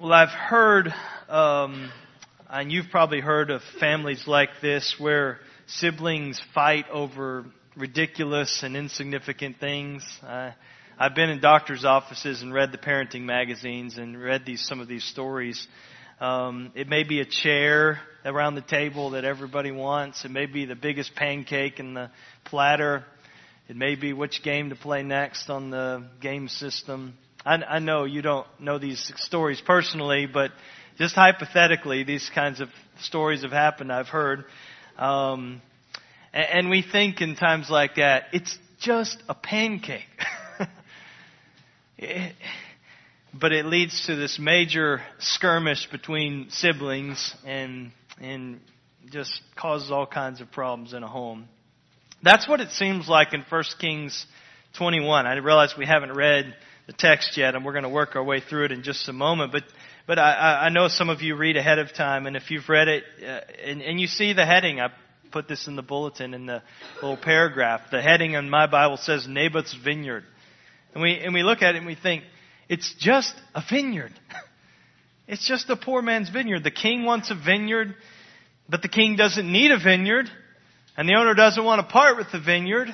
Well, I've heard, um, and you've probably heard of families like this where siblings fight over ridiculous and insignificant things. Uh, I've been in doctors' offices and read the parenting magazines and read these some of these stories. Um, it may be a chair around the table that everybody wants. It may be the biggest pancake in the platter. It may be which game to play next on the game system. I, I know you don't know these stories personally, but just hypothetically, these kinds of stories have happened. I've heard, um, and, and we think in times like that, it's just a pancake. it, but it leads to this major skirmish between siblings and and just causes all kinds of problems in a home. That's what it seems like in 1 Kings 21. I realize we haven't read the text yet, and we're going to work our way through it in just a moment. But but I, I know some of you read ahead of time, and if you've read it uh, and, and you see the heading, I put this in the bulletin in the little paragraph. The heading in my Bible says Naboth's vineyard, and we and we look at it and we think it's just a vineyard. It's just a poor man's vineyard. The king wants a vineyard, but the king doesn't need a vineyard, and the owner doesn't want to part with the vineyard.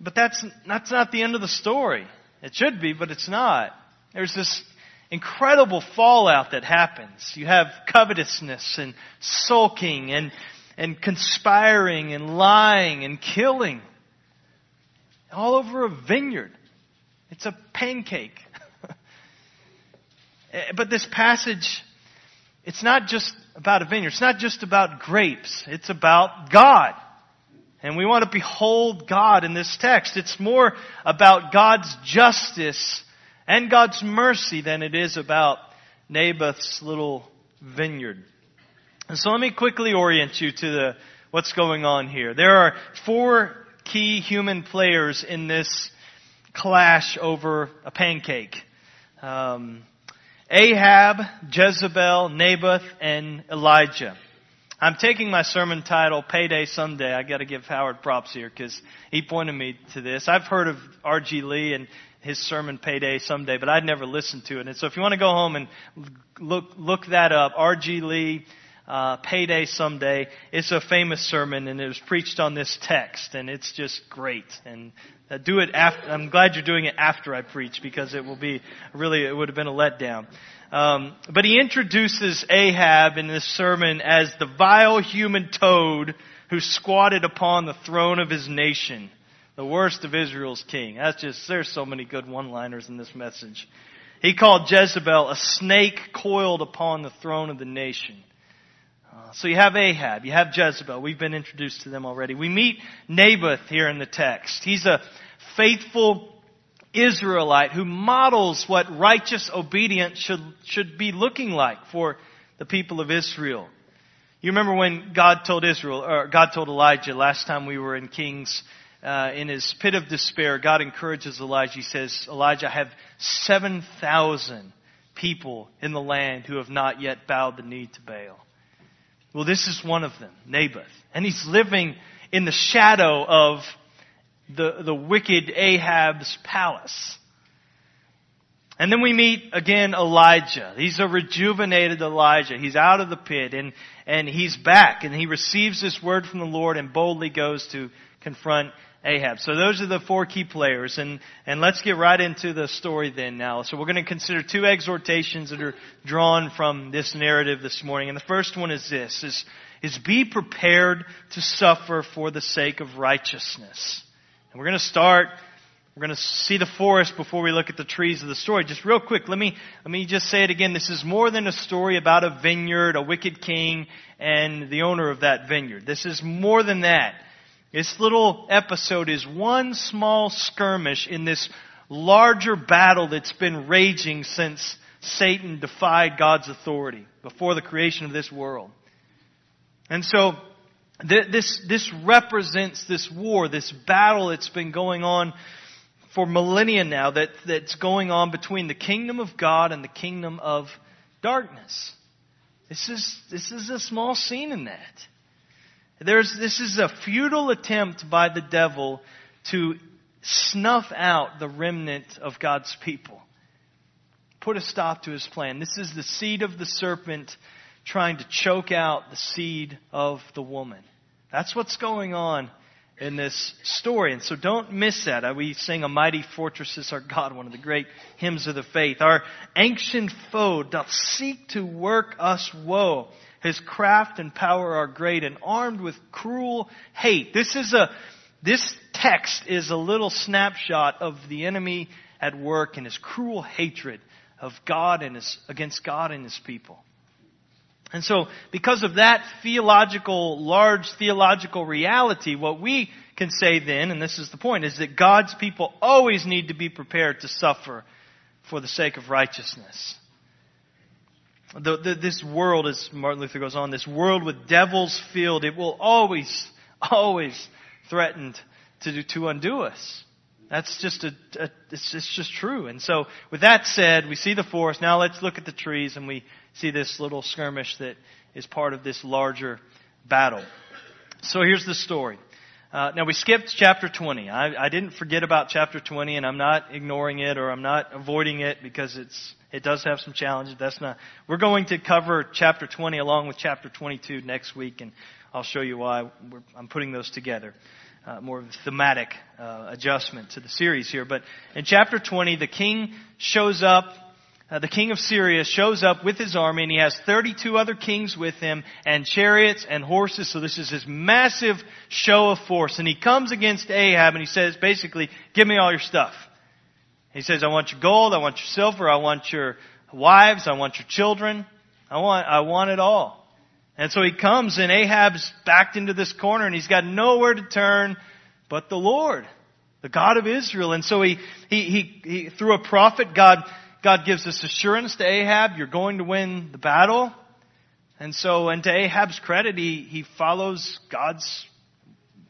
But that's, that's not the end of the story. It should be, but it's not. There's this incredible fallout that happens. You have covetousness and sulking and, and conspiring and lying and killing all over a vineyard. It's a pancake. Eh, but this passage, it's not just about a vineyard. It's not just about grapes. It's about God. And we want to behold God in this text. It's more about God's justice and God's mercy than it is about Naboth's little vineyard. And so let me quickly orient you to the, what's going on here. There are four key human players in this clash over a pancake. Um, Ahab, Jezebel, Naboth, and Elijah. I'm taking my sermon title, Payday Someday. I gotta give Howard props here because he pointed me to this. I've heard of R.G. Lee and his sermon, Payday Someday, but I'd never listened to it. And so if you want to go home and look, look that up, R.G. Lee, uh, Payday Someday, it's a famous sermon and it was preached on this text and it's just great. And uh, do it after, I'm glad you're doing it after I preach because it will be really, it would have been a letdown. Um, but he introduces Ahab in this sermon as the vile human toad who squatted upon the throne of his nation, the worst of Israel's king. That's just, there's so many good one-liners in this message. He called Jezebel a snake coiled upon the throne of the nation. Uh, so you have Ahab, you have Jezebel. We've been introduced to them already. We meet Naboth here in the text. He's a faithful Israelite who models what righteous obedience should, should be looking like for the people of Israel. You remember when God told Israel, or God told Elijah last time we were in Kings, uh, in his pit of despair, God encourages Elijah. He says, Elijah, I have 7,000 people in the land who have not yet bowed the knee to Baal. Well, this is one of them, Naboth. And he's living in the shadow of the, the wicked Ahab's palace. And then we meet again Elijah. He's a rejuvenated Elijah. He's out of the pit and, and he's back and he receives this word from the Lord and boldly goes to confront Ahab. So those are the four key players and, and let's get right into the story then now. So we're going to consider two exhortations that are drawn from this narrative this morning. And the first one is this, is, is be prepared to suffer for the sake of righteousness. And we're going to start, we're going to see the forest before we look at the trees of the story. Just real quick, let me, let me just say it again. This is more than a story about a vineyard, a wicked king, and the owner of that vineyard. This is more than that. This little episode is one small skirmish in this larger battle that's been raging since Satan defied God's authority before the creation of this world. And so, this, this represents this war, this battle that's been going on for millennia now, that, that's going on between the kingdom of God and the kingdom of darkness. This is, this is a small scene in that. There's, this is a futile attempt by the devil to snuff out the remnant of God's people put a stop to his plan. This is the seed of the serpent trying to choke out the seed of the woman. That's what's going on in this story. And so don't miss that. Uh, we sing A Mighty Fortress is Our God, one of the great hymns of the faith. Our ancient foe doth seek to work us woe. His craft and power are great and armed with cruel hate. This is a, this text is a little snapshot of the enemy at work and his cruel hatred of God and his, against God and his people. And so, because of that theological, large theological reality, what we can say then, and this is the point, is that God's people always need to be prepared to suffer for the sake of righteousness. The, the, this world, as Martin Luther goes on, this world with devils filled, it will always, always threaten to, do, to undo us. That's just a, a it's, it's just true. And so, with that said, we see the forest. Now let's look at the trees and we see this little skirmish that is part of this larger battle. So here's the story. Uh, now we skipped chapter 20. I, I didn't forget about chapter 20, and I'm not ignoring it or I'm not avoiding it because it's it does have some challenges. That's not. We're going to cover chapter 20 along with chapter 22 next week, and I'll show you why I'm putting those together uh, more of a thematic uh, adjustment to the series here. But in chapter 20, the king shows up. Uh, the king of Syria shows up with his army, and he has 32 other kings with him, and chariots and horses. So this is his massive show of force. And he comes against Ahab, and he says, basically, give me all your stuff. He says, I want your gold, I want your silver, I want your wives, I want your children. I want, I want it all. And so he comes and Ahab's backed into this corner and he's got nowhere to turn but the Lord, the God of Israel. And so he, he, he, he through a prophet, God, God gives this assurance to Ahab, you're going to win the battle. And so, and to Ahab's credit, he, he follows God's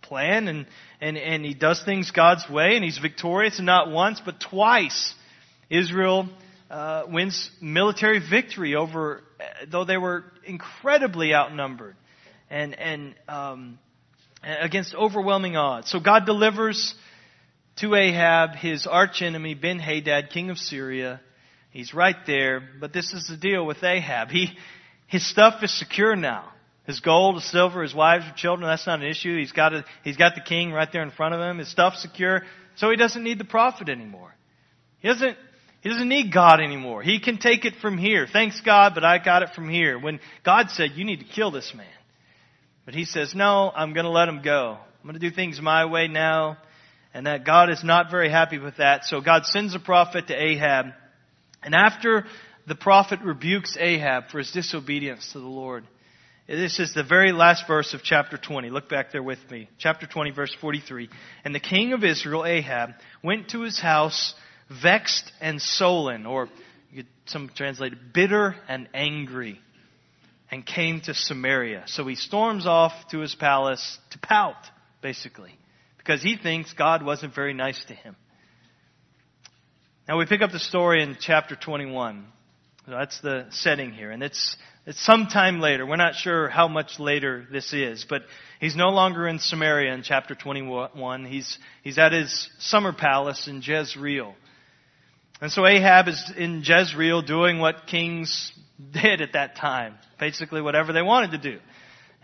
plan and, and, and he does things God's way and he's victorious and not once, but twice. Israel uh, wins military victory over, though they were incredibly outnumbered and, and um, against overwhelming odds. So God delivers to Ahab his archenemy, Ben Hadad, king of Syria. He's right there, but this is the deal with Ahab. He, his stuff is secure now. His gold, his silver, his wives, his children, that's not an issue. He's got, a, he's got the king right there in front of him. His stuff's secure, so he doesn't need the prophet anymore. He doesn't, he doesn't need God anymore. He can take it from here. Thanks God, but I got it from here. When God said, you need to kill this man. But he says, no, I'm going to let him go. I'm going to do things my way now. And that God is not very happy with that. So God sends a prophet to Ahab. And after the prophet rebukes Ahab for his disobedience to the Lord, this is the very last verse of chapter 20. Look back there with me. Chapter 20, verse 43. And the king of Israel, Ahab, went to his house vexed and sullen, or some translated bitter and angry, and came to Samaria. So he storms off to his palace to pout, basically, because he thinks God wasn't very nice to him. Now we pick up the story in chapter 21. That's the setting here, and it's it's sometime later. We're not sure how much later this is, but he's no longer in Samaria in chapter 21. He's he's at his summer palace in Jezreel. And so Ahab is in Jezreel doing what kings did at that time. Basically whatever they wanted to do.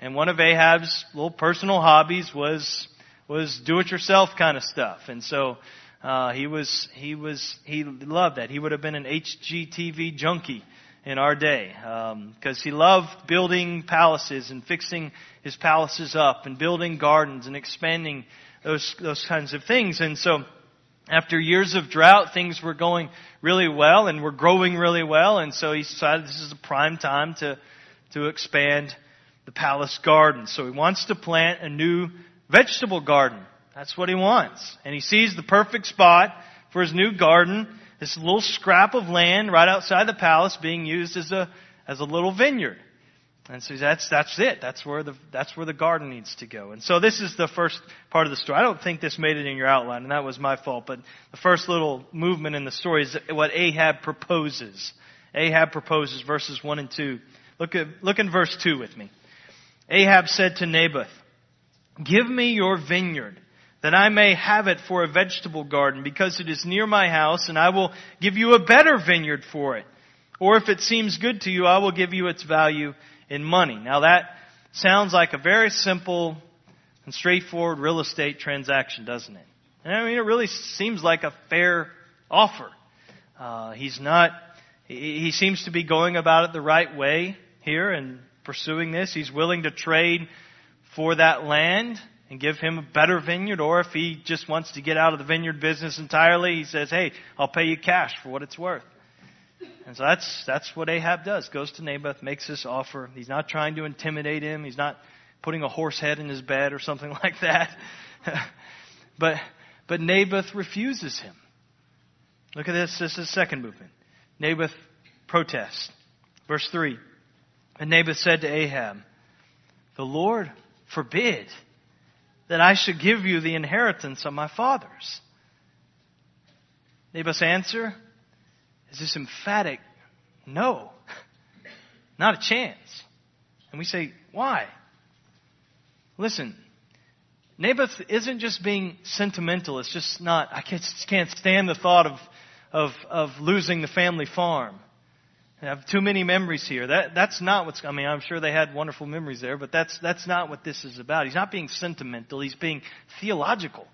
And one of Ahab's little personal hobbies was, was do-it-yourself kind of stuff. And so, uh, he was, he was, he loved that. He would have been an HGTV junkie in our day. because um, he loved building palaces and fixing his palaces up and building gardens and expanding those, those kinds of things. And so, after years of drought, things were going really well and were growing really well, and so he decided this is a prime time to, to expand the palace garden. So he wants to plant a new vegetable garden. That's what he wants. And he sees the perfect spot for his new garden, this little scrap of land right outside the palace being used as a, as a little vineyard. And so that's, that's it. That's where the, that's where the garden needs to go. And so this is the first part of the story. I don't think this made it in your outline, and that was my fault, but the first little movement in the story is what Ahab proposes. Ahab proposes verses 1 and 2. Look at, look in verse 2 with me. Ahab said to Naboth, Give me your vineyard that I may have it for a vegetable garden, because it is near my house, and I will give you a better vineyard for it. Or if it seems good to you, I will give you its value in money. Now that sounds like a very simple and straightforward real estate transaction, doesn't it? I mean, it really seems like a fair offer. Uh, he's not, he, he seems to be going about it the right way here and pursuing this. He's willing to trade for that land and give him a better vineyard, or if he just wants to get out of the vineyard business entirely, he says, hey, I'll pay you cash for what it's worth. And so that's, that's what Ahab does. Goes to Naboth, makes this offer. He's not trying to intimidate him. He's not putting a horse head in his bed or something like that. but, but Naboth refuses him. Look at this. This is second movement. Naboth protests. Verse 3. And Naboth said to Ahab, The Lord forbid that I should give you the inheritance of my fathers. Naboth's answer is this emphatic no. Not a chance. And we say, why? Listen, Naboth isn't just being sentimental. It's just not, I just can't stand the thought of, of, of losing the family farm. I have too many memories here. That, that's not what's, I mean, I'm sure they had wonderful memories there, but that's, that's not what this is about. He's not being sentimental. He's being theological.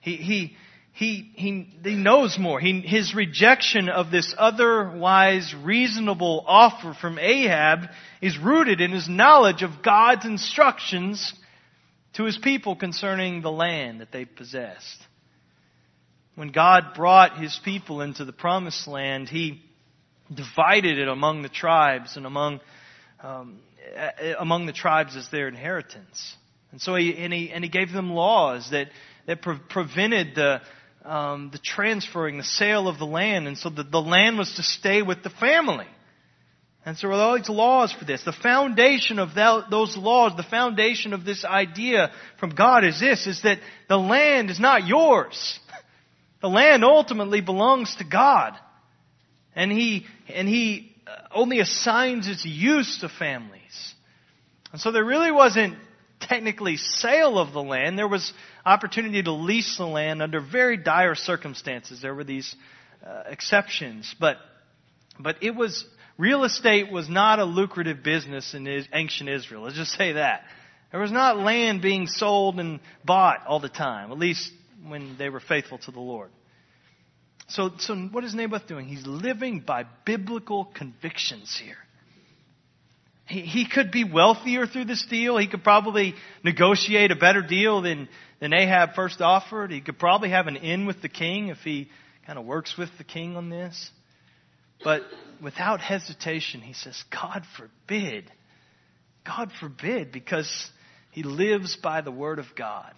He, he, he, he, he knows more. He, his rejection of this otherwise reasonable offer from Ahab is rooted in his knowledge of God's instructions to his people concerning the land that they possessed. When God brought his people into the promised land, he divided it among the tribes and among um, among the tribes as their inheritance. And so he and he and he gave them laws that that pre- prevented the um, the transferring, the sale of the land, and so the, the land was to stay with the family. And so are all these laws for this. The foundation of that, those laws, the foundation of this idea from God is this, is that the land is not yours. The land ultimately belongs to God. And He, and He uh, only assigns its use to families. And so there really wasn't technically sale of the land. There was opportunity to lease the land under very dire circumstances. There were these uh, exceptions, but but it was real estate was not a lucrative business in ancient Israel. Let's just say that. There was not land being sold and bought all the time, at least when they were faithful to the Lord. So, so what is Naboth doing? He's living by biblical convictions here. He, he could be wealthier through this deal. He could probably negotiate a better deal than, than Ahab first offered. He could probably have an in with the king if he kind of works with the king on this. But without hesitation, he says, God forbid. God forbid, because he lives by the word of God.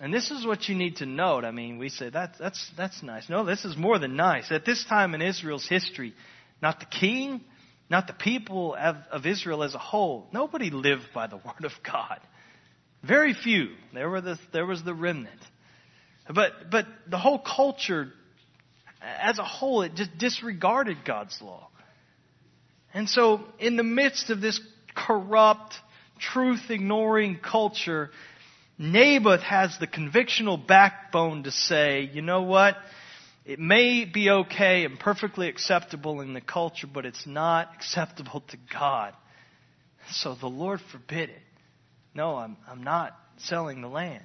And this is what you need to note. I mean, we say that, that's, that's nice. No, this is more than nice. At this time in Israel's history, not the king, not the people of, of Israel as a whole, nobody lived by the word of God. Very few. There, were the, there was the remnant. But, but the whole culture, as a whole, it just disregarded God's law. And so, in the midst of this corrupt, truth ignoring culture, Naboth has the convictional backbone to say, you know what? It may be okay and perfectly acceptable in the culture, but it's not acceptable to God. So the Lord forbid it. No, I'm, I'm not selling the land.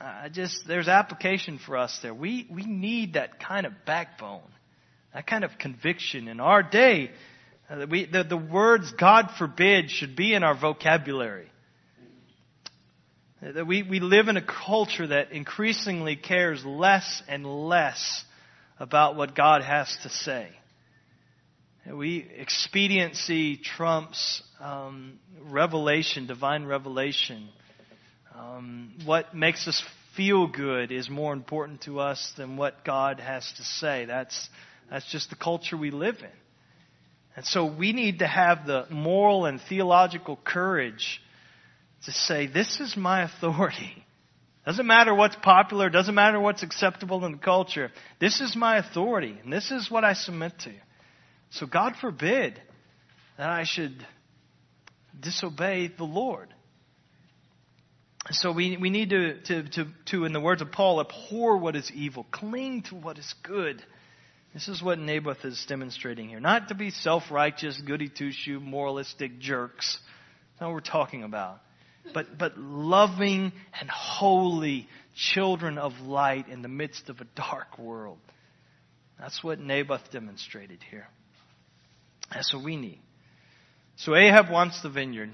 I just, there's application for us there. We, we need that kind of backbone, that kind of conviction in our day. Uh, we, the, the words God forbid should be in our vocabulary. That we, we live in a culture that increasingly cares less and less about what God has to say. We expediency trumps um, revelation, divine revelation. Um, what makes us feel good is more important to us than what God has to say. That's that's just the culture we live in. And so we need to have the moral and theological courage to say, this is my authority. Doesn't matter what's popular, doesn't matter what's acceptable in the culture. This is my authority, and this is what I submit to. So God forbid that I should disobey the Lord. So we, we need to, to, to, to, in the words of Paul, abhor what is evil, cling to what is good. This is what Naboth is demonstrating here. Not to be self righteous, goody two shoe, moralistic jerks. That's not what we're talking about. But, but loving and holy children of light in the midst of a dark world. That's what Naboth demonstrated here. That's what we need. So Ahab wants the vineyard.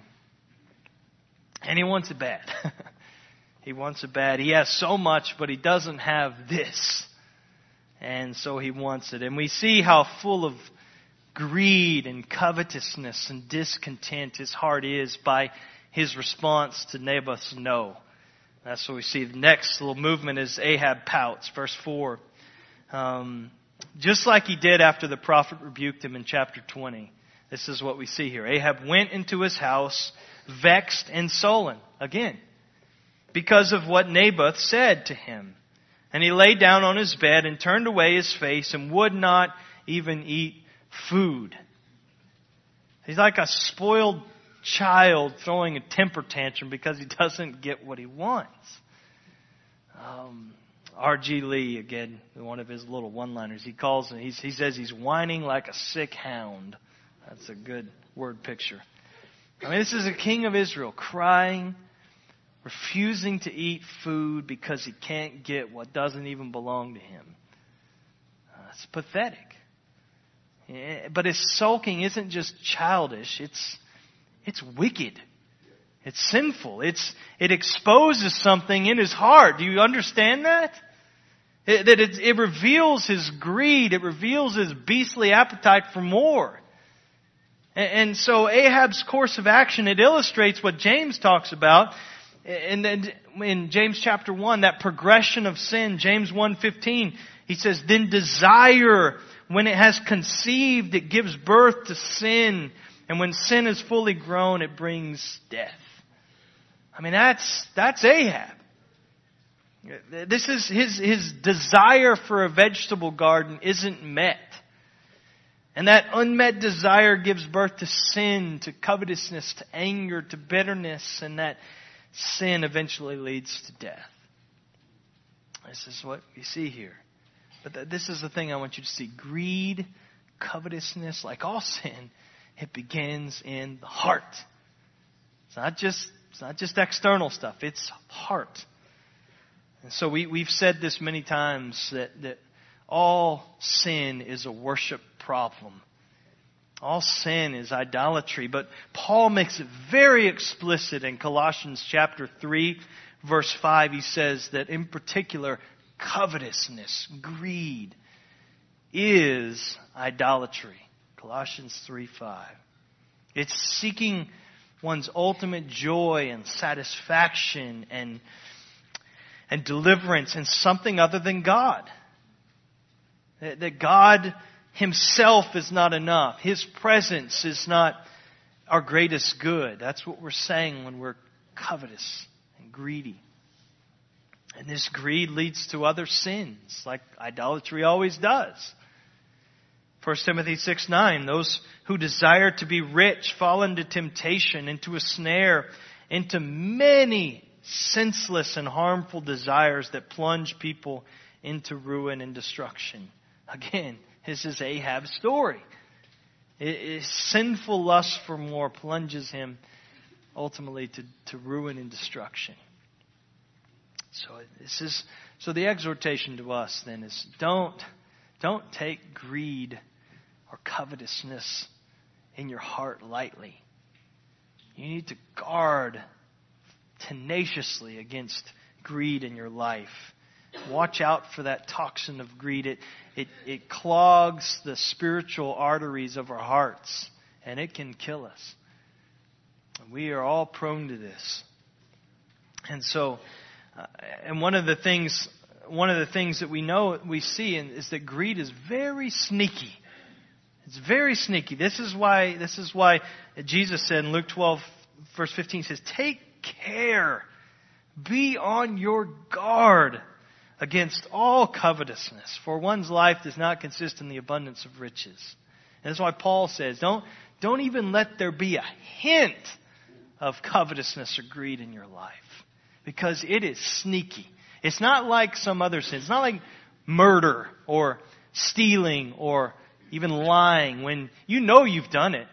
And he wants it bad. he wants it bad. He has so much, but he doesn't have this. And so he wants it. And we see how full of greed and covetousness and discontent his heart is by his response to Naboth's no. That's what we see. The next little movement is Ahab pouts, verse 4. Um, just like he did after the prophet rebuked him in chapter 20. This is what we see here. Ahab went into his house, vexed and sullen, again, because of what Naboth said to him. And he lay down on his bed and turned away his face and would not even eat food. He's like a spoiled child throwing a temper tantrum because he doesn't get what he wants. Um, R.G. Lee, again, one of his little one liners, he calls he says he's whining like a sick hound. That's a good word picture. I mean, this is a king of Israel crying refusing to eat food because he can't get what doesn't even belong to him. Uh, it's pathetic. Yeah, but his sulking isn't just childish, it's, it's wicked. It's sinful. It's, it exposes something in his heart. Do you understand that? It, that it, it reveals his greed. It reveals his beastly appetite for more. And, and so Ahab's course of action, it illustrates what James talks about and then in James chapter 1, that progression of sin, James 1.15, he says, then desire, when it has conceived, it gives birth to sin. And when sin is fully grown, it brings death. I mean, that's, that's Ahab. This is his, his desire for a vegetable garden isn't met. And that unmet desire gives birth to sin, to covetousness, to anger, to bitterness, and that sin eventually leads to death. This is what we see here. But th- this is the thing I want you to see. Greed, covetousness, like all sin, it begins in the heart. It's not just, it's not just external stuff, it's heart. And so we, we've said this many times that, that all sin is a worship problem. All sin is idolatry, but Paul makes it very explicit in Colossians chapter 3 verse 5. He says that in particular, covetousness, greed, is idolatry. Colossians 3 5. It's seeking one's ultimate joy and satisfaction and, and deliverance in something other than God. That God himself is not enough. His presence is not our greatest good. That's what we're saying when we're covetous and greedy. And this greed leads to other sins, like idolatry always does. 1 Timothy 6 9, those who desire to be rich fall into temptation, into a snare, into many senseless and harmful desires that plunge people into ruin and destruction. Again, this is Ahab's story. His sinful lust for more plunges him ultimately to, to ruin and destruction. So this is so the exhortation to us then is don't don't take greed or covetousness in your heart lightly. You need to guard tenaciously against greed in your life. Watch out for that toxin of greed. It, it, it clogs the spiritual arteries of our hearts, and it can kill us. We are all prone to this. And so, uh, and one of the things, one of the things that we know, we see is that greed is very sneaky. It's very sneaky. This is why, this is why Jesus said in Luke 12, verse 15, says, take care. Be on your guard against all covetousness, for one's life does not consist in the abundance of riches. And that's why Paul says, don't, don't even let there be a hint of covetousness or greed in your life. because it is sneaky. It's not like some other sins. It's not like murder or stealing or even lying when you know you've done it.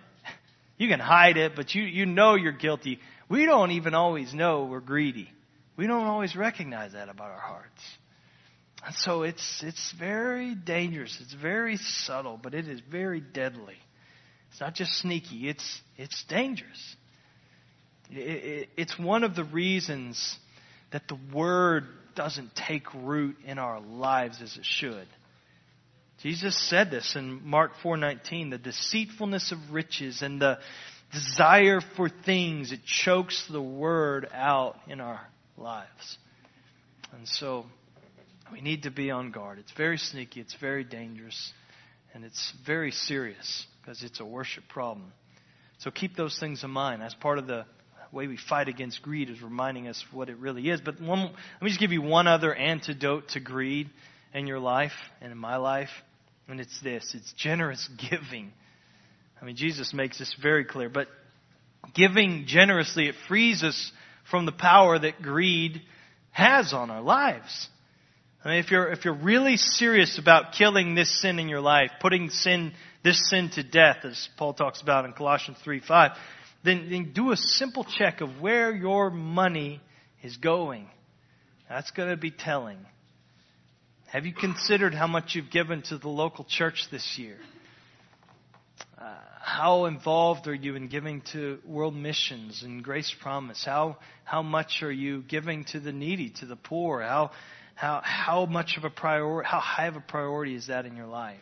You can hide it, but you, you know you're guilty. We don't even always know we're greedy. We don't always recognize that about our hearts. And so it's, it's very dangerous. It's very subtle, but it is very deadly. It's not just sneaky, it's, it's dangerous. It, it, it's one of the reasons that the Word doesn't take root in our lives as it should. Jesus said this in Mark 4:19, the deceitfulness of riches and the desire for things it chokes the word out in our lives. And so we need to be on guard. It's very sneaky, it's very dangerous, and it's very serious because it's a worship problem. So keep those things in mind. As part of the way we fight against greed is reminding us what it really is. But one, let me just give you one other antidote to greed in your life and in my life, and it's this: it's generous giving. I mean, Jesus makes this very clear. But giving generously, it frees us from the power that greed has on our lives. I mean, if you're, if you're really serious about killing this sin in your life, putting sin, this sin to death, as Paul talks about in Colossians 3 5, then, then do a simple check of where your money is going. That's going to be telling. Have you considered how much you've given to the local church this year? Uh, how involved are you in giving to world missions and grace promise? How, how much are you giving to the needy, to the poor? How, how, how much of a priority, how high of a priority is that in your life?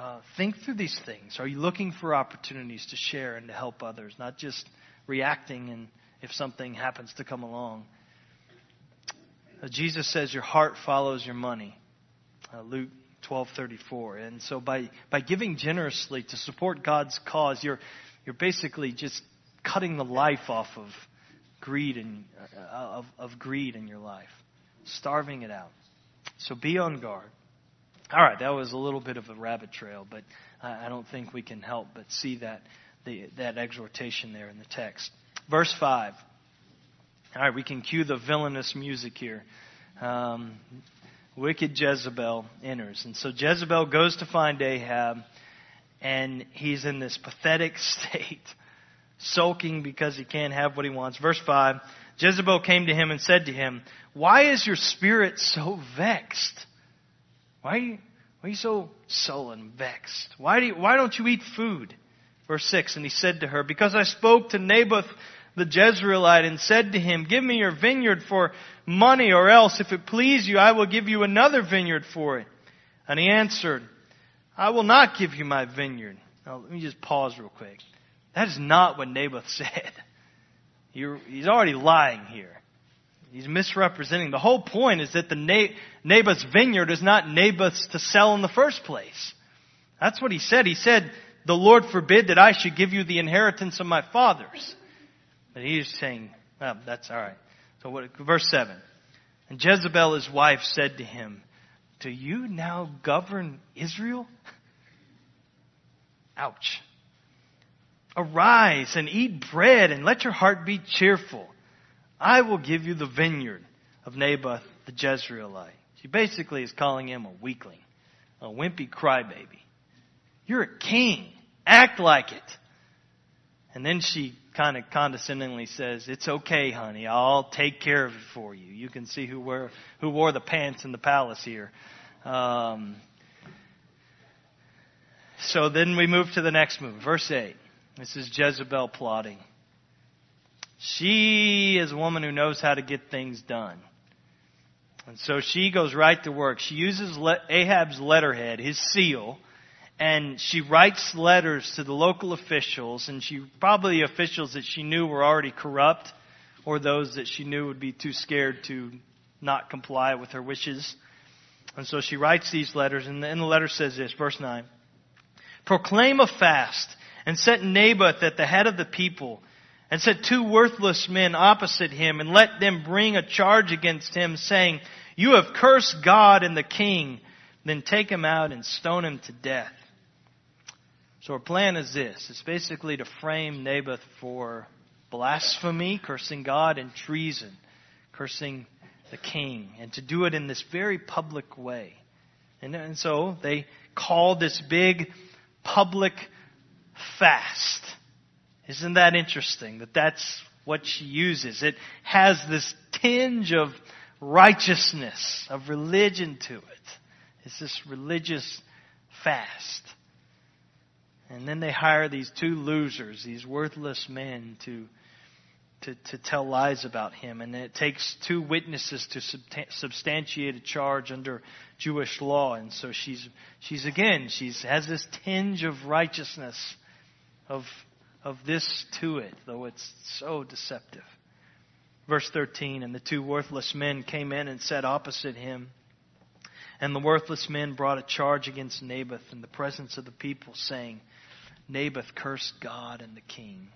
Uh, think through these things. Are you looking for opportunities to share and to help others, not just reacting and if something happens to come along? Uh, Jesus says your heart follows your money. Uh, Luke 12:34. And so by by giving generously to support God's cause, you're you're basically just cutting the life off of greed and uh, of, of greed in your life starving it out. So be on guard. All right, that was a little bit of a rabbit trail, but I don't think we can help but see that the, that exhortation there in the text. Verse five. All right, we can cue the villainous music here. Um, wicked Jezebel enters, and so Jezebel goes to find Ahab, and he's in this pathetic state, sulking because he can't have what he wants. Verse five. Jezebel came to him and said to him, Why is your spirit so vexed? Why are you, why are you so sullen, vexed? Why, do you, why don't you eat food? Verse 6 And he said to her, Because I spoke to Naboth the Jezreelite and said to him, Give me your vineyard for money, or else, if it please you, I will give you another vineyard for it. And he answered, I will not give you my vineyard. Now, let me just pause real quick. That is not what Naboth said. He's already lying here. He's misrepresenting. The whole point is that the Naboth's vineyard is not Naboth's to sell in the first place. That's what he said. He said, the Lord forbid that I should give you the inheritance of my fathers. But he's saying, well, that's alright. So what, verse 7. And Jezebel, his wife, said to him, Do you now govern Israel? Ouch. Arise and eat bread and let your heart be cheerful. I will give you the vineyard of Naboth the Jezreelite. She basically is calling him a weakling, a wimpy crybaby. You're a king. Act like it. And then she kind of condescendingly says, It's okay, honey. I'll take care of it for you. You can see who wore, who wore the pants in the palace here. Um, so then we move to the next move. Verse 8. This is Jezebel plotting. She is a woman who knows how to get things done. And so she goes right to work. She uses Ahab's letterhead, his seal, and she writes letters to the local officials, and she probably officials that she knew were already corrupt, or those that she knew would be too scared to not comply with her wishes. And so she writes these letters, and the letter says this, verse 9. Proclaim a fast and set Naboth at the head of the people, and set two worthless men opposite him, and let them bring a charge against him, saying, You have cursed God and the king. Then take him out and stone him to death. So our plan is this. It's basically to frame Naboth for blasphemy, cursing God, and treason, cursing the king, and to do it in this very public way. And, and so they called this big public fast. Isn't that interesting that that's what she uses? It has this tinge of righteousness, of religion to it. It's this religious fast. And then they hire these two losers, these worthless men, to, to, to tell lies about him. And it takes two witnesses to substantiate a charge under Jewish law. And so she's, she's again, she has this tinge of righteousness, of, of this to it, though it's so deceptive. Verse 13, and the two worthless men came in and sat opposite him. And the worthless men brought a charge against Naboth in the presence of the people, saying, Naboth cursed God and the king.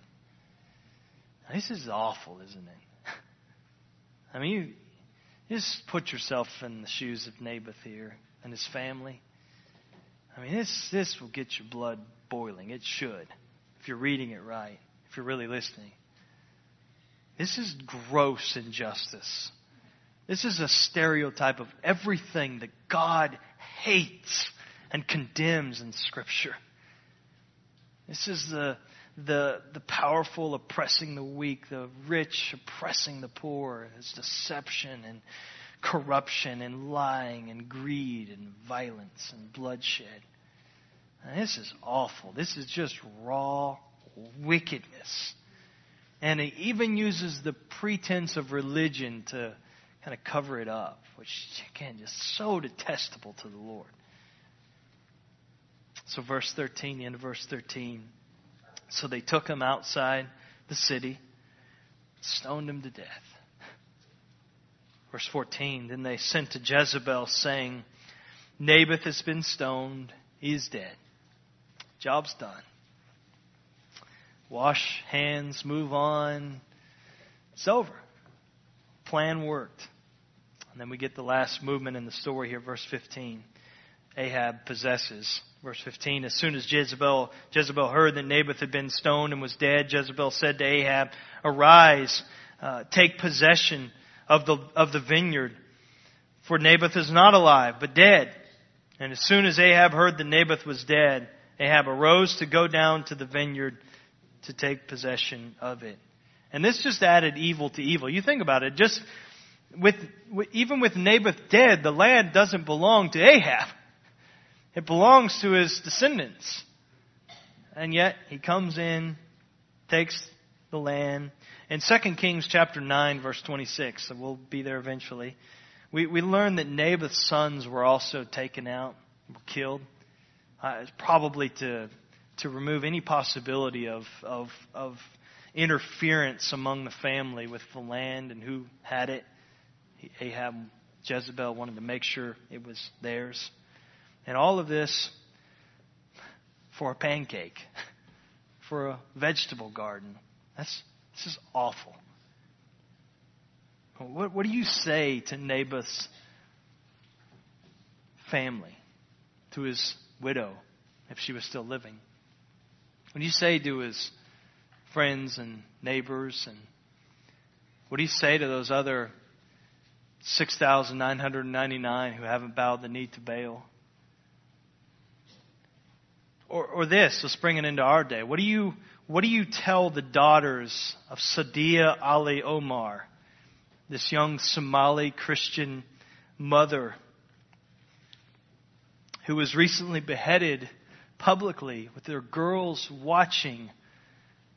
Now, this is awful, isn't it? I mean, you, just put yourself in the shoes of Naboth here and his family. I mean, this, this will get your blood boiling. It should, if you're reading it right, if you're really listening. This is gross injustice. This is a stereotype of everything that God hates and condemns in Scripture. This is the, the, the powerful oppressing the weak, the rich oppressing the poor. It's deception and corruption and lying and greed and violence and bloodshed. This is awful. This is just raw wickedness. And it even uses the pretense of religion to kind of cover it up, which, again, is so detestable to the Lord. So, verse 13, the end of verse 13. So they took him outside the city, stoned him to death. Verse 14, then they sent to Jezebel saying, Naboth has been stoned, he is dead. Job's done wash hands, move on. It's over. Plan worked. And then we get the last movement in the story here, verse 15. Ahab possesses. Verse 15, as soon as Jezebel, Jezebel heard that Naboth had been stoned and was dead, Jezebel said to Ahab, Arise, uh, take possession of the, of the vineyard, for Naboth is not alive, but dead. And as soon as Ahab heard that Naboth was dead, Ahab arose to go down to the vineyard to take possession of it. And this just added evil to evil. You think about it, just with, even with Naboth dead, the land doesn't belong to Ahab. It belongs to his descendants. And yet, he comes in, takes the land. In 2 Kings chapter 9, verse 26, so we'll be there eventually, we, we learn that Naboth's sons were also taken out, were killed. Uh, probably to to remove any possibility of, of, of interference among the family with the land and who had it. Ahab, Jezebel wanted to make sure it was theirs. And all of this for a pancake, for a vegetable garden. That's, this is awful. What, what do you say to Naboth's family, to his widow, if she was still living? What do you say to his friends and neighbors? And what do you say to those other 6,999 who haven't bowed the knee to Baal? Or, or this, bring it into our day. What do you, what do you tell the daughters of Sadia Ali Omar, this young Somali Christian mother who was recently beheaded publicly with their girls watching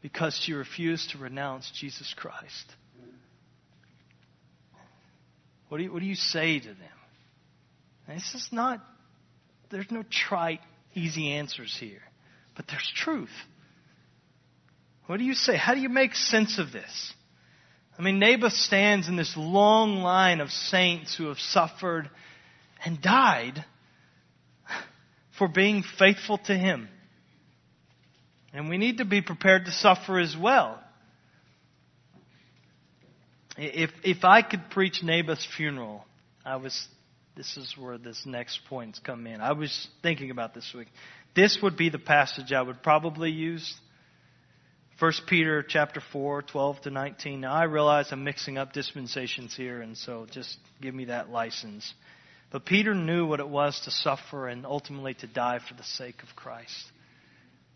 because she refused to renounce Jesus Christ. What do you, what do you say to them? this is not, there's no trite, easy answers here, but there's truth. What do you say? How do you make sense of this? I mean, Naboth stands in this long line of saints who have suffered and died for being faithful to Him. And we need to be prepared to suffer as well. If, if I could preach Naboth's funeral, I was, this is where this next points come in. I was thinking about this week. This would be the passage I would probably use 1 Peter chapter 4, 12 to 19. Now I realize I'm mixing up dispensations here, and so just give me that license. But Peter knew what it was to suffer and ultimately to die for the sake of Christ,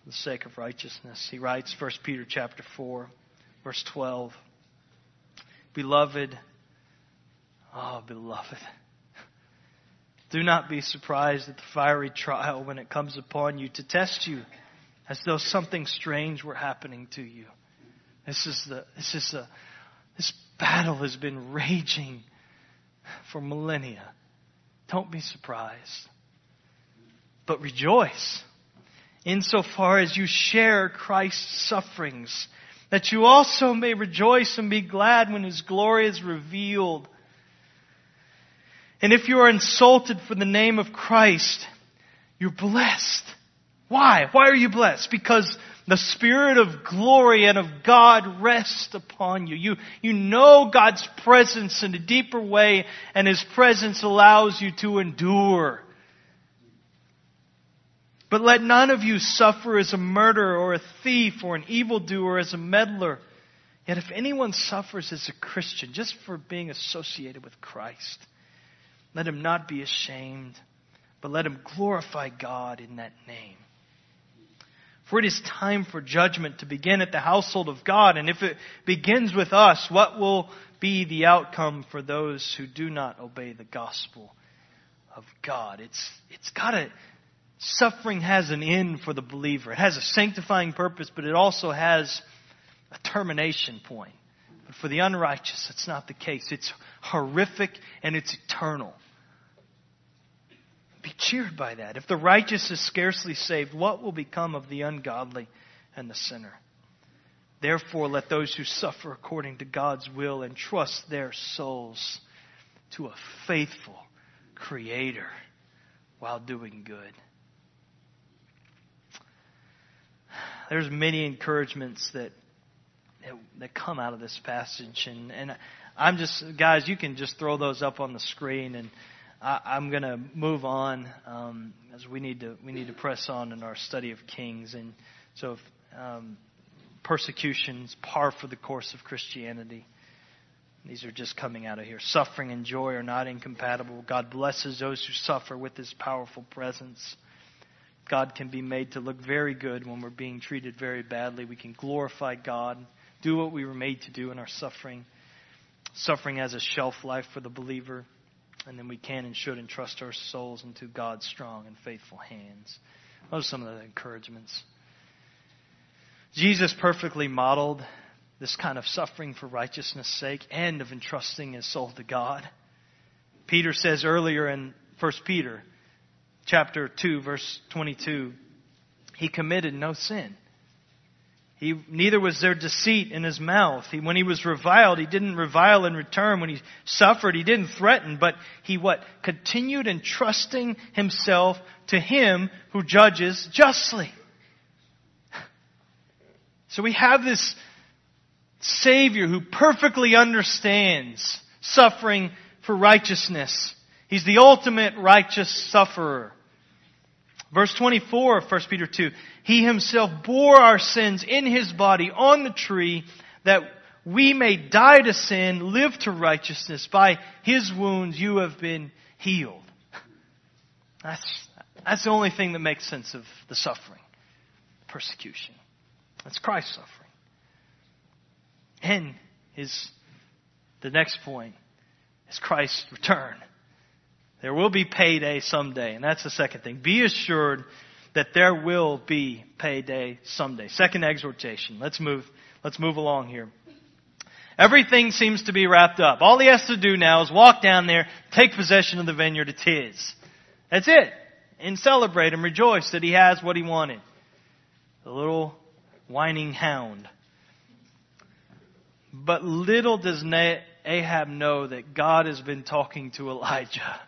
for the sake of righteousness. He writes 1 Peter chapter 4, verse 12. Beloved, oh beloved, do not be surprised at the fiery trial when it comes upon you to test you as though something strange were happening to you. This is the this is a this battle has been raging for millennia. Don't be surprised. But rejoice insofar as you share Christ's sufferings, that you also may rejoice and be glad when his glory is revealed. And if you are insulted for the name of Christ, you're blessed why? Why are you blessed? Because the Spirit of glory and of God rests upon you. You, you know God's presence in a deeper way, and His presence allows you to endure. But let none of you suffer as a murderer or a thief or an evildoer or as a meddler. Yet if anyone suffers as a Christian just for being associated with Christ, let him not be ashamed, but let him glorify God in that name. For it is time for judgment to begin at the household of God. And if it begins with us, what will be the outcome for those who do not obey the gospel of God? It's, it's got a, suffering has an end for the believer. It has a sanctifying purpose, but it also has a termination point. But for the unrighteous, it's not the case. It's horrific and it's eternal. Be cheered by that. If the righteous is scarcely saved, what will become of the ungodly and the sinner? Therefore, let those who suffer according to God's will entrust their souls to a faithful Creator while doing good. There's many encouragements that that come out of this passage, and and I'm just guys, you can just throw those up on the screen and. I, am going to move on um, as we need to we need to press on in our study of Kings, and so if, um, persecutions par for the course of Christianity. These are just coming out of here. Suffering and joy are not incompatible. God blesses those who suffer with His powerful presence. God can be made to look very good when we're being treated very badly. We can glorify God, do what we were made to do in our suffering. Suffering as a shelf life for the believer and then we can and should entrust our souls into God's strong and faithful hands. Those are some of the encouragements. Jesus perfectly modeled this kind of suffering for righteousness' sake and of entrusting his soul to God. Peter says earlier in 1 Peter chapter 2 verse 22, he committed no sin. He, neither was there deceit in his mouth. He, when he was reviled, he didn't revile in return. When he suffered, he didn't threaten, but he what? Continued entrusting himself to him who judges justly. So we have this Savior who perfectly understands suffering for righteousness. He's the ultimate righteous sufferer. Verse 24 of 1 Peter 2, He himself bore our sins in His body on the tree that we may die to sin, live to righteousness. By His wounds you have been healed. That's, that's the only thing that makes sense of the suffering, persecution. That's Christ's suffering. And his, the next point is Christ's return. There will be payday someday, and that's the second thing. Be assured that there will be payday someday. Second exhortation. Let's move, let's move along here. Everything seems to be wrapped up. All he has to do now is walk down there, take possession of the vineyard. It's his. That's it. And celebrate and rejoice that he has what he wanted. The little whining hound. But little does Ahab know that God has been talking to Elijah.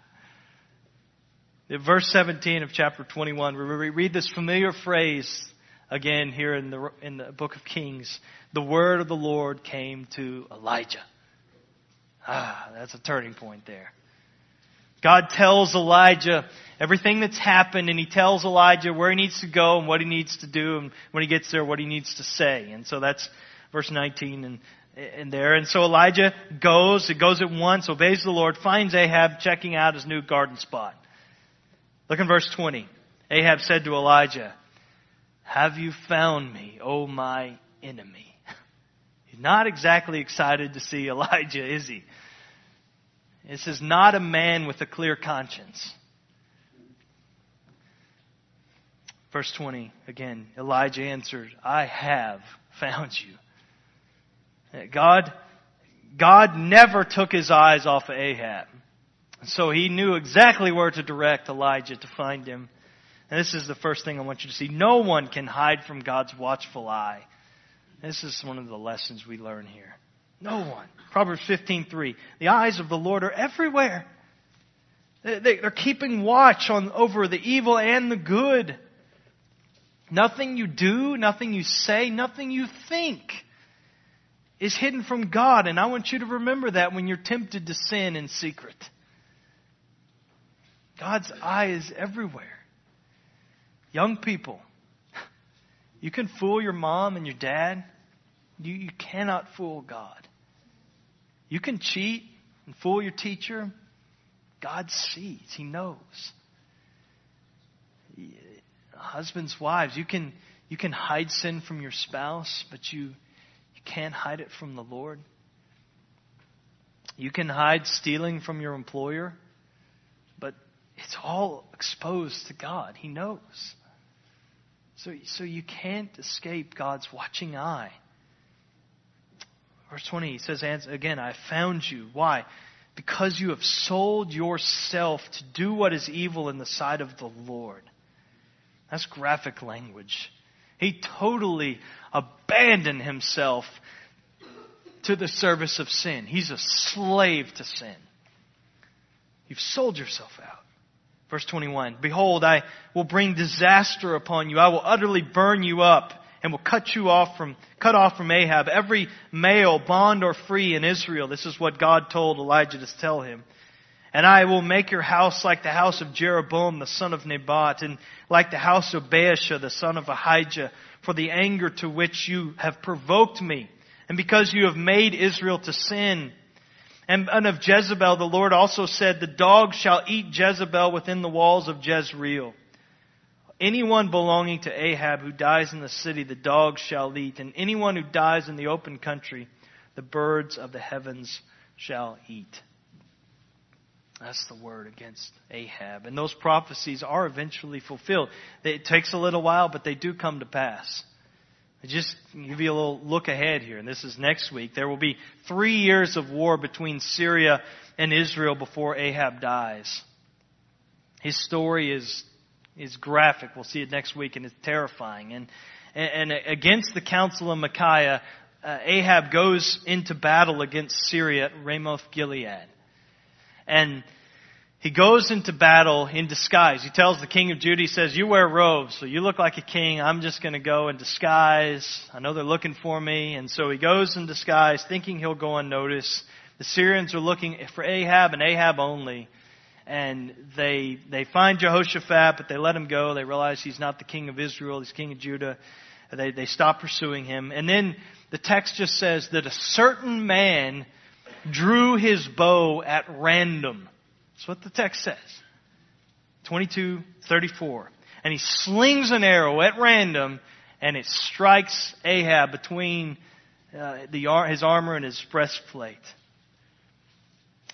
Verse 17 of chapter 21, we read this familiar phrase again here in the, in the book of Kings. The word of the Lord came to Elijah. Ah, that's a turning point there. God tells Elijah everything that's happened and he tells Elijah where he needs to go and what he needs to do and when he gets there what he needs to say. And so that's verse 19 and, and there. And so Elijah goes, it goes at once, obeys the Lord, finds Ahab checking out his new garden spot. Look in verse 20. Ahab said to Elijah, Have you found me, O my enemy? He's not exactly excited to see Elijah, is he? This is not a man with a clear conscience. Verse 20, again, Elijah answered, I have found you. God, God never took his eyes off of Ahab. So he knew exactly where to direct Elijah to find him. And this is the first thing I want you to see. No one can hide from God's watchful eye. This is one of the lessons we learn here. No one. Proverbs 15:3. The eyes of the Lord are everywhere. They're keeping watch on over the evil and the good. Nothing you do, nothing you say, nothing you think is hidden from God. And I want you to remember that when you're tempted to sin in secret. God's eye is everywhere. Young people, you can fool your mom and your dad. You, you cannot fool God. You can cheat and fool your teacher. God sees, He knows husbands, wives, you can, you can hide sin from your spouse, but you, you can't hide it from the Lord. You can hide stealing from your employer, it's all exposed to God. He knows. So, so you can't escape God's watching eye. Verse 20, he says again, I found you. Why? Because you have sold yourself to do what is evil in the sight of the Lord. That's graphic language. He totally abandoned himself to the service of sin. He's a slave to sin. You've sold yourself out. Verse 21 Behold, I will bring disaster upon you. I will utterly burn you up and will cut you off from, cut off from Ahab every male, bond or free in Israel. This is what God told Elijah to tell him. And I will make your house like the house of Jeroboam the son of Nebat, and like the house of Baasha the son of Ahijah, for the anger to which you have provoked me, and because you have made Israel to sin. And, and of Jezebel the Lord also said, The dog shall eat Jezebel within the walls of Jezreel. Anyone belonging to Ahab who dies in the city, the dog shall eat, and anyone who dies in the open country, the birds of the heavens shall eat. That's the word against Ahab. And those prophecies are eventually fulfilled. It takes a little while, but they do come to pass. Just give you a little look ahead here, and this is next week. There will be three years of war between Syria and Israel before Ahab dies. His story is is graphic. We'll see it next week, and it's terrifying. And and, against the counsel of Micaiah, uh, Ahab goes into battle against Syria at Ramoth Gilead. And he goes into battle in disguise. He tells the king of Judah, he says, You wear robes, so you look like a king. I'm just going to go in disguise. I know they're looking for me. And so he goes in disguise, thinking he'll go unnoticed. The Syrians are looking for Ahab and Ahab only. And they, they find Jehoshaphat, but they let him go. They realize he's not the king of Israel, he's king of Judah. They, they stop pursuing him. And then the text just says that a certain man drew his bow at random. That's what the text says. 22, 34. And he slings an arrow at random and it strikes Ahab between uh, the, his armor and his breastplate.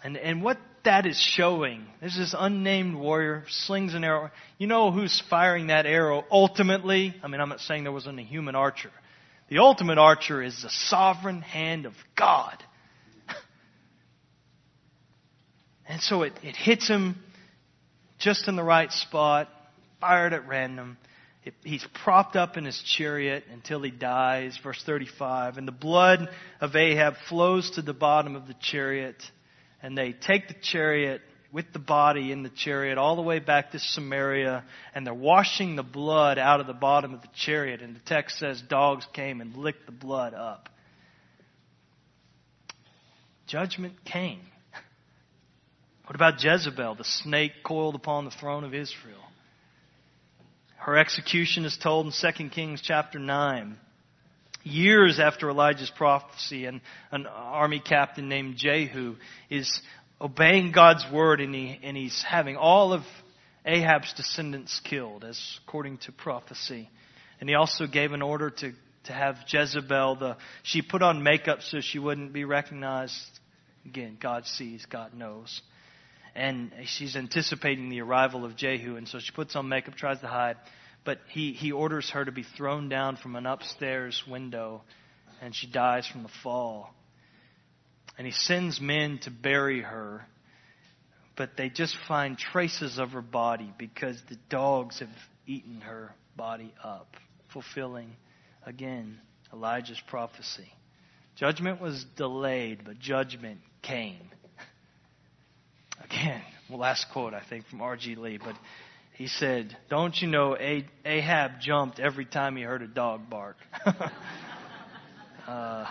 And, and what that is showing, there's this unnamed warrior, slings an arrow. You know who's firing that arrow ultimately? I mean, I'm not saying there wasn't a human archer. The ultimate archer is the sovereign hand of God And so it, it hits him just in the right spot, fired at random. It, he's propped up in his chariot until he dies, verse 35. And the blood of Ahab flows to the bottom of the chariot. And they take the chariot with the body in the chariot all the way back to Samaria. And they're washing the blood out of the bottom of the chariot. And the text says dogs came and licked the blood up. Judgment came. What about Jezebel, the snake coiled upon the throne of Israel? Her execution is told in 2 Kings chapter 9. Years after Elijah's prophecy, and an army captain named Jehu is obeying God's word and, he, and he's having all of Ahab's descendants killed, as according to prophecy. And he also gave an order to, to have Jezebel, the, she put on makeup so she wouldn't be recognized. Again, God sees, God knows and she's anticipating the arrival of Jehu, and so she puts on makeup, tries to hide, but he, he orders her to be thrown down from an upstairs window, and she dies from the fall. And he sends men to bury her, but they just find traces of her body because the dogs have eaten her body up, fulfilling again Elijah's prophecy. Judgment was delayed, but judgment came. Again, last quote, I think, from R.G. Lee, but he said, Don't you know Ahab jumped every time he heard a dog bark? uh,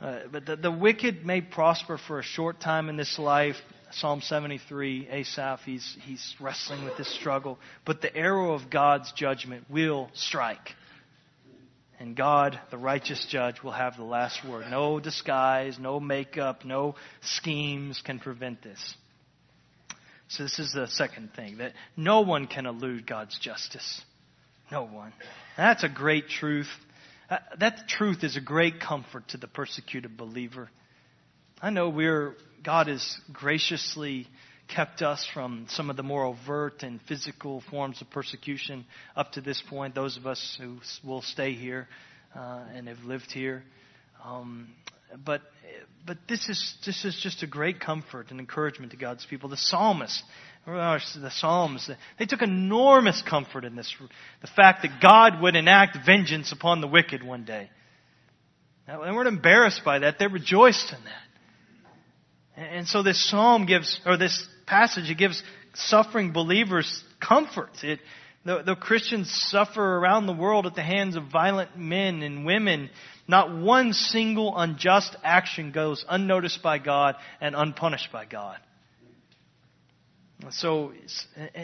uh, but the, the wicked may prosper for a short time in this life. Psalm 73, Asaph, he's, he's wrestling with this struggle. But the arrow of God's judgment will strike. And God, the righteous judge, will have the last word. No disguise, no makeup, no schemes can prevent this. So, this is the second thing that no one can elude God's justice. No one. That's a great truth. Uh, that truth is a great comfort to the persecuted believer. I know we're, God is graciously kept us from some of the more overt and physical forms of persecution up to this point, those of us who will stay here uh, and have lived here. Um, but but this is this is just a great comfort and encouragement to God's people. The psalmists, the psalms, they took enormous comfort in this, the fact that God would enact vengeance upon the wicked one day. They weren't embarrassed by that; they rejoiced in that. And so this psalm gives, or this passage, it gives suffering believers comfort. It, though, though Christians suffer around the world at the hands of violent men and women, not one single unjust action goes unnoticed by God and unpunished by God. So,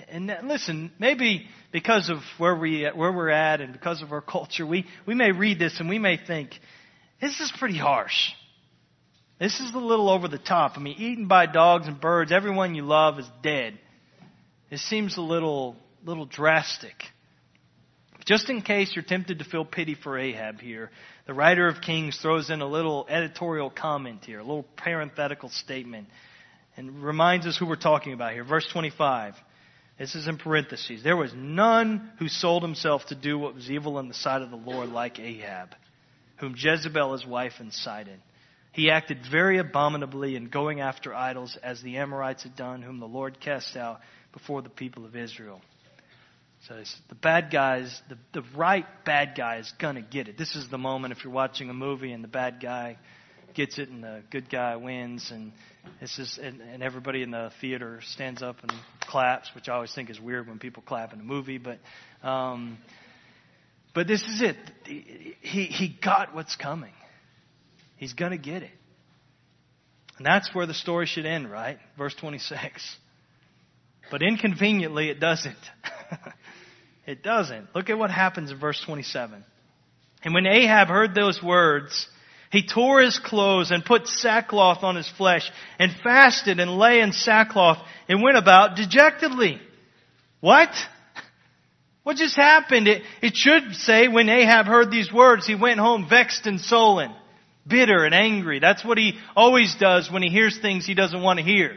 and listen, maybe because of where we where we're at and because of our culture, we we may read this and we may think this is pretty harsh. This is a little over the top. I mean, eaten by dogs and birds, everyone you love is dead. It seems a little, little drastic. Just in case you're tempted to feel pity for Ahab here, the writer of Kings throws in a little editorial comment here, a little parenthetical statement, and reminds us who we're talking about here. Verse 25. This is in parentheses. There was none who sold himself to do what was evil in the sight of the Lord like Ahab, whom Jezebel his wife incited. He acted very abominably in going after idols as the Amorites had done, whom the Lord cast out before the people of Israel. So the bad guys, the, the right bad guy is going to get it. This is the moment if you're watching a movie and the bad guy gets it and the good guy wins and this is and, and everybody in the theater stands up and claps, which I always think is weird when people clap in a movie, but um, but this is it. He he got what's coming. He's going to get it. And that's where the story should end, right? Verse 26. But inconveniently, it doesn't. it doesn't. Look at what happens in verse 27. And when Ahab heard those words, he tore his clothes and put sackcloth on his flesh and fasted and lay in sackcloth and went about dejectedly. What? What just happened? It, it should say when Ahab heard these words, he went home vexed and sullen bitter and angry. That's what he always does when he hears things he doesn't want to hear.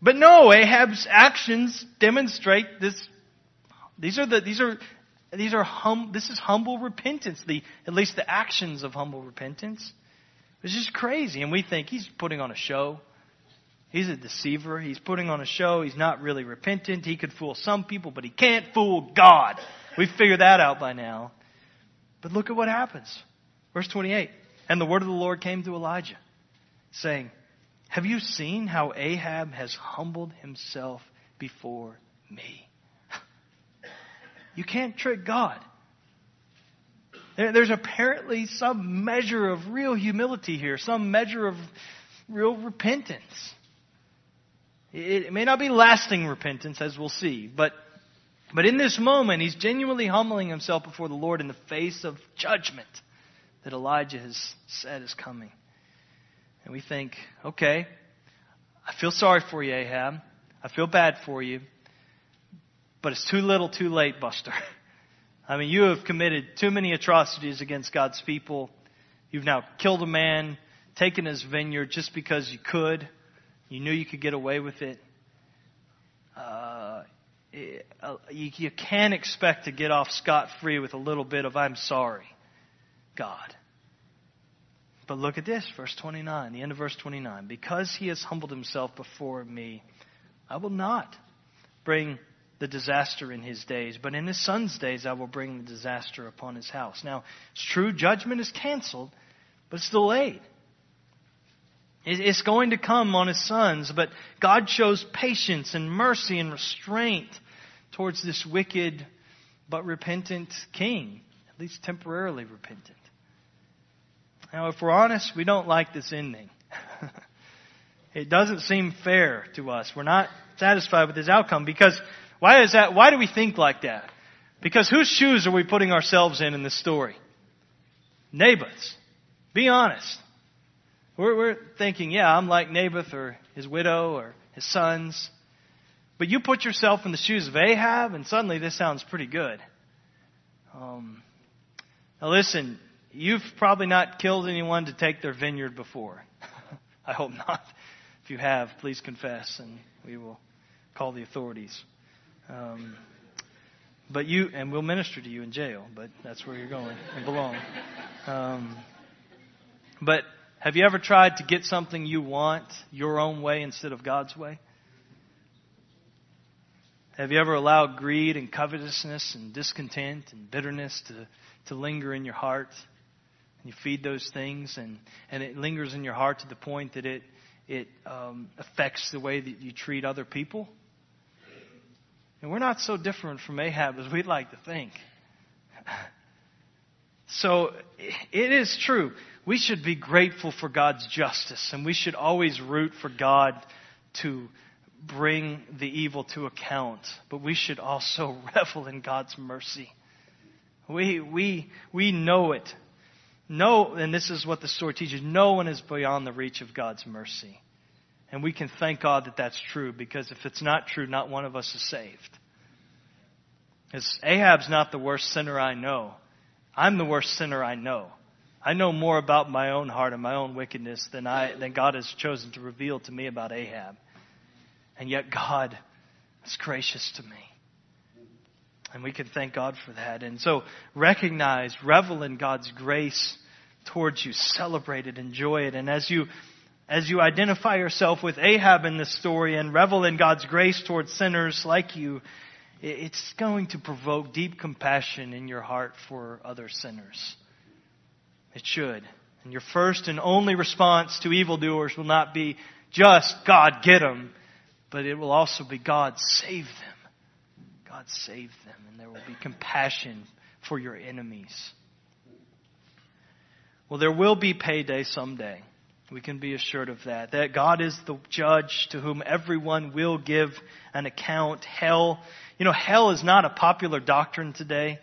But no, Ahab's actions demonstrate this. These are the, these are, these are hum, this is humble repentance. The, at least the actions of humble repentance. It's just crazy. And we think he's putting on a show. He's a deceiver. He's putting on a show. He's not really repentant. He could fool some people, but he can't fool God. We've figured that out by now. But look at what happens. Verse 28. And the word of the Lord came to Elijah, saying, Have you seen how Ahab has humbled himself before me? You can't trick God. There's apparently some measure of real humility here, some measure of real repentance. It, may not be lasting repentance, as we'll see, but, but in this moment, he's genuinely humbling himself before the Lord in the face of judgment that Elijah has said is coming. And we think, okay, I feel sorry for you, Ahab. I feel bad for you. But it's too little, too late, Buster. I mean, you have committed too many atrocities against God's people. You've now killed a man, taken his vineyard just because you could. You knew you could get away with it. Uh, uh you, you can't expect to get off scot free with a little bit of "I'm sorry." God. But look at this, verse 29, the end of verse 29. Because he has humbled himself before me, I will not bring the disaster in his days, but in his son's days I will bring the disaster upon his house. Now, it's true, judgment is canceled, but it's delayed. It's going to come on his sons, but God shows patience and mercy and restraint towards this wicked but repentant king, at least temporarily repentant. Now, if we're honest, we don't like this ending. it doesn't seem fair to us. We're not satisfied with this outcome because why is that? Why do we think like that? Because whose shoes are we putting ourselves in in this story? Naboth's. Be honest. We're, we're thinking, yeah, I'm like Naboth or his widow or his sons. But you put yourself in the shoes of Ahab, and suddenly this sounds pretty good. Um, now listen, You've probably not killed anyone to take their vineyard before. I hope not. If you have, please confess and we will call the authorities. Um, but you, and we'll minister to you in jail, but that's where you're going and belong. Um, but have you ever tried to get something you want your own way instead of God's way? Have you ever allowed greed and covetousness and discontent and bitterness to, to linger in your heart? You feed those things, and, and it lingers in your heart to the point that it, it um, affects the way that you treat other people. And we're not so different from Ahab as we'd like to think. So it is true. We should be grateful for God's justice, and we should always root for God to bring the evil to account. But we should also revel in God's mercy. We, we, we know it no, and this is what the story teaches no one is beyond the reach of God's mercy. And we can thank God that that's true because if it's not true, not one of us is saved. Because Ahab's not the worst sinner I know. I'm the worst sinner I know. I know more about my own heart and my own wickedness than, I, than God has chosen to reveal to me about Ahab. And yet God is gracious to me. And we can thank God for that. And so recognize, revel in God's grace towards you, celebrate it, enjoy it. And as you as you identify yourself with Ahab in this story and revel in God's grace towards sinners like you, it's going to provoke deep compassion in your heart for other sinners. It should. And your first and only response to evildoers will not be just, God, get them, but it will also be, God, save them. Save them, and there will be compassion for your enemies. Well, there will be payday someday. We can be assured of that. That God is the judge to whom everyone will give an account. Hell, you know, hell is not a popular doctrine today.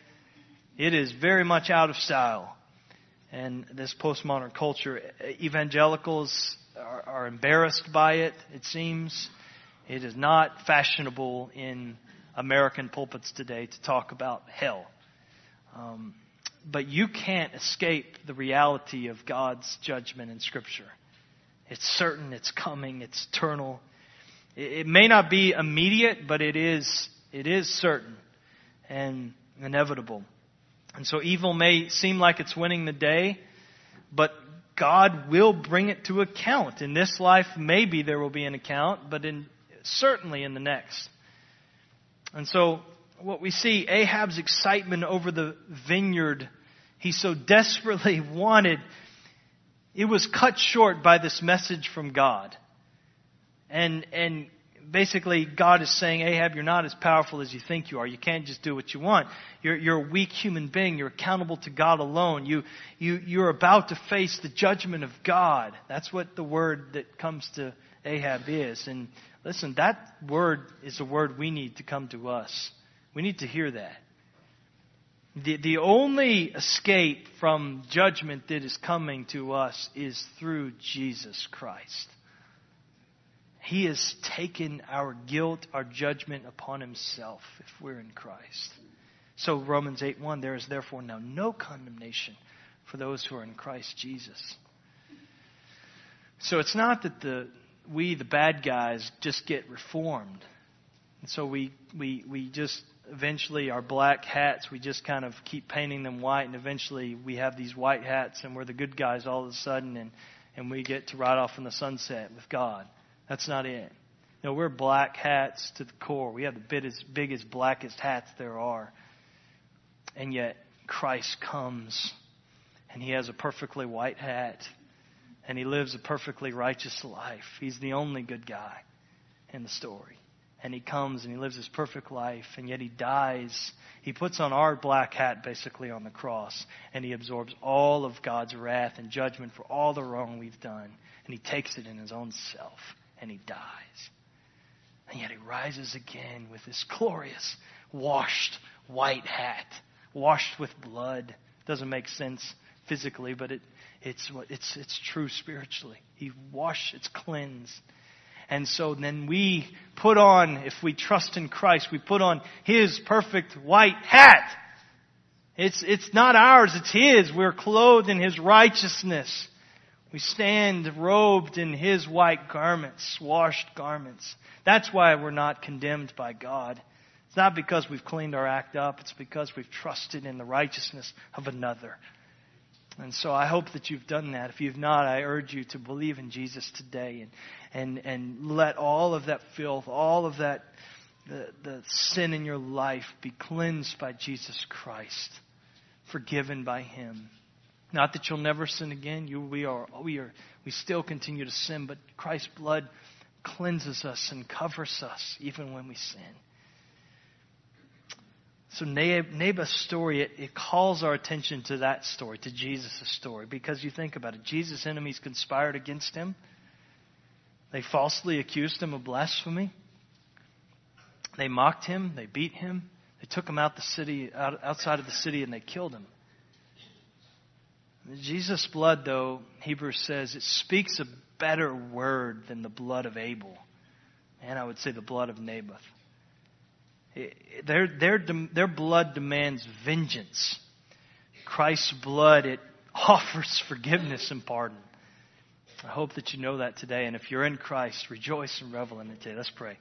It is very much out of style. And this postmodern culture, evangelicals are, are embarrassed by it, it seems. It is not fashionable in American pulpits today to talk about hell. Um, but you can't escape the reality of God's judgment in Scripture. It's certain, it's coming, it's eternal. It, it may not be immediate, but it is, it is certain and inevitable. And so evil may seem like it's winning the day, but God will bring it to account. In this life, maybe there will be an account, but in, certainly in the next. And so, what we see, Ahab's excitement over the vineyard he so desperately wanted, it was cut short by this message from God. And, and basically, God is saying, Ahab, you're not as powerful as you think you are. You can't just do what you want. You're, you're a weak human being. You're accountable to God alone. You, you, you're about to face the judgment of God. That's what the word that comes to Ahab is. And listen, that word is a word we need to come to us. We need to hear that. The, the only escape from judgment that is coming to us is through Jesus Christ. He has taken our guilt, our judgment upon himself if we're in Christ. So Romans 8:1 there is therefore now no condemnation for those who are in Christ Jesus. So it's not that the we the bad guys just get reformed. And so we we we just eventually our black hats we just kind of keep painting them white and eventually we have these white hats and we're the good guys all of a sudden and and we get to ride off in the sunset with God. That's not it. No, we're black hats to the core. We have the biggest, biggest, blackest hats there are. And yet, Christ comes and he has a perfectly white hat and he lives a perfectly righteous life. He's the only good guy in the story. And he comes and he lives his perfect life, and yet he dies. He puts on our black hat basically on the cross, and he absorbs all of God's wrath and judgment for all the wrong we've done, and he takes it in his own self and he dies. And yet he rises again with this glorious, washed white hat, washed with blood. Doesn't make sense physically, but it, it's, it's, it's true spiritually. He washed, it's cleansed. And so then we put on, if we trust in Christ, we put on His perfect white hat. It's, it's not ours, it's His. We're clothed in His righteousness. We stand robed in His white garments, washed garments. That's why we're not condemned by God. It's not because we've cleaned our act up, it's because we've trusted in the righteousness of another. And so I hope that you've done that. If you've not, I urge you to believe in Jesus today and, and, and let all of that filth, all of that, the, the sin in your life be cleansed by Jesus Christ, forgiven by Him. Not that you'll never sin again. You, we are, we are, we still continue to sin, but Christ's blood cleanses us and covers us even when we sin. So Naboth's story, it, it, calls our attention to that story, to Jesus' story, because you think about it. Jesus' enemies conspired against him. They falsely accused him of blasphemy. They mocked him. They beat him. They took him out the city, out, outside of the city, and they killed him. Jesus' blood, though, Hebrews says, it speaks a better word than the blood of Abel. And I would say the blood of Naboth. their, their, their blood demands vengeance. Christ's blood, it offers forgiveness and pardon. I hope that you know that today. And if you're in Christ, rejoice and revel in it today. Let's pray.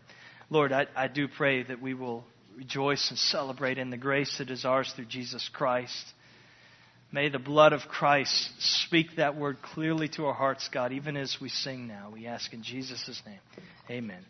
Lord, I, I do pray that we will rejoice and celebrate in the grace that is ours through Jesus Christ. May the blood of Christ speak that word clearly to our hearts, God, even as we sing now. We ask in Jesus' name. Amen.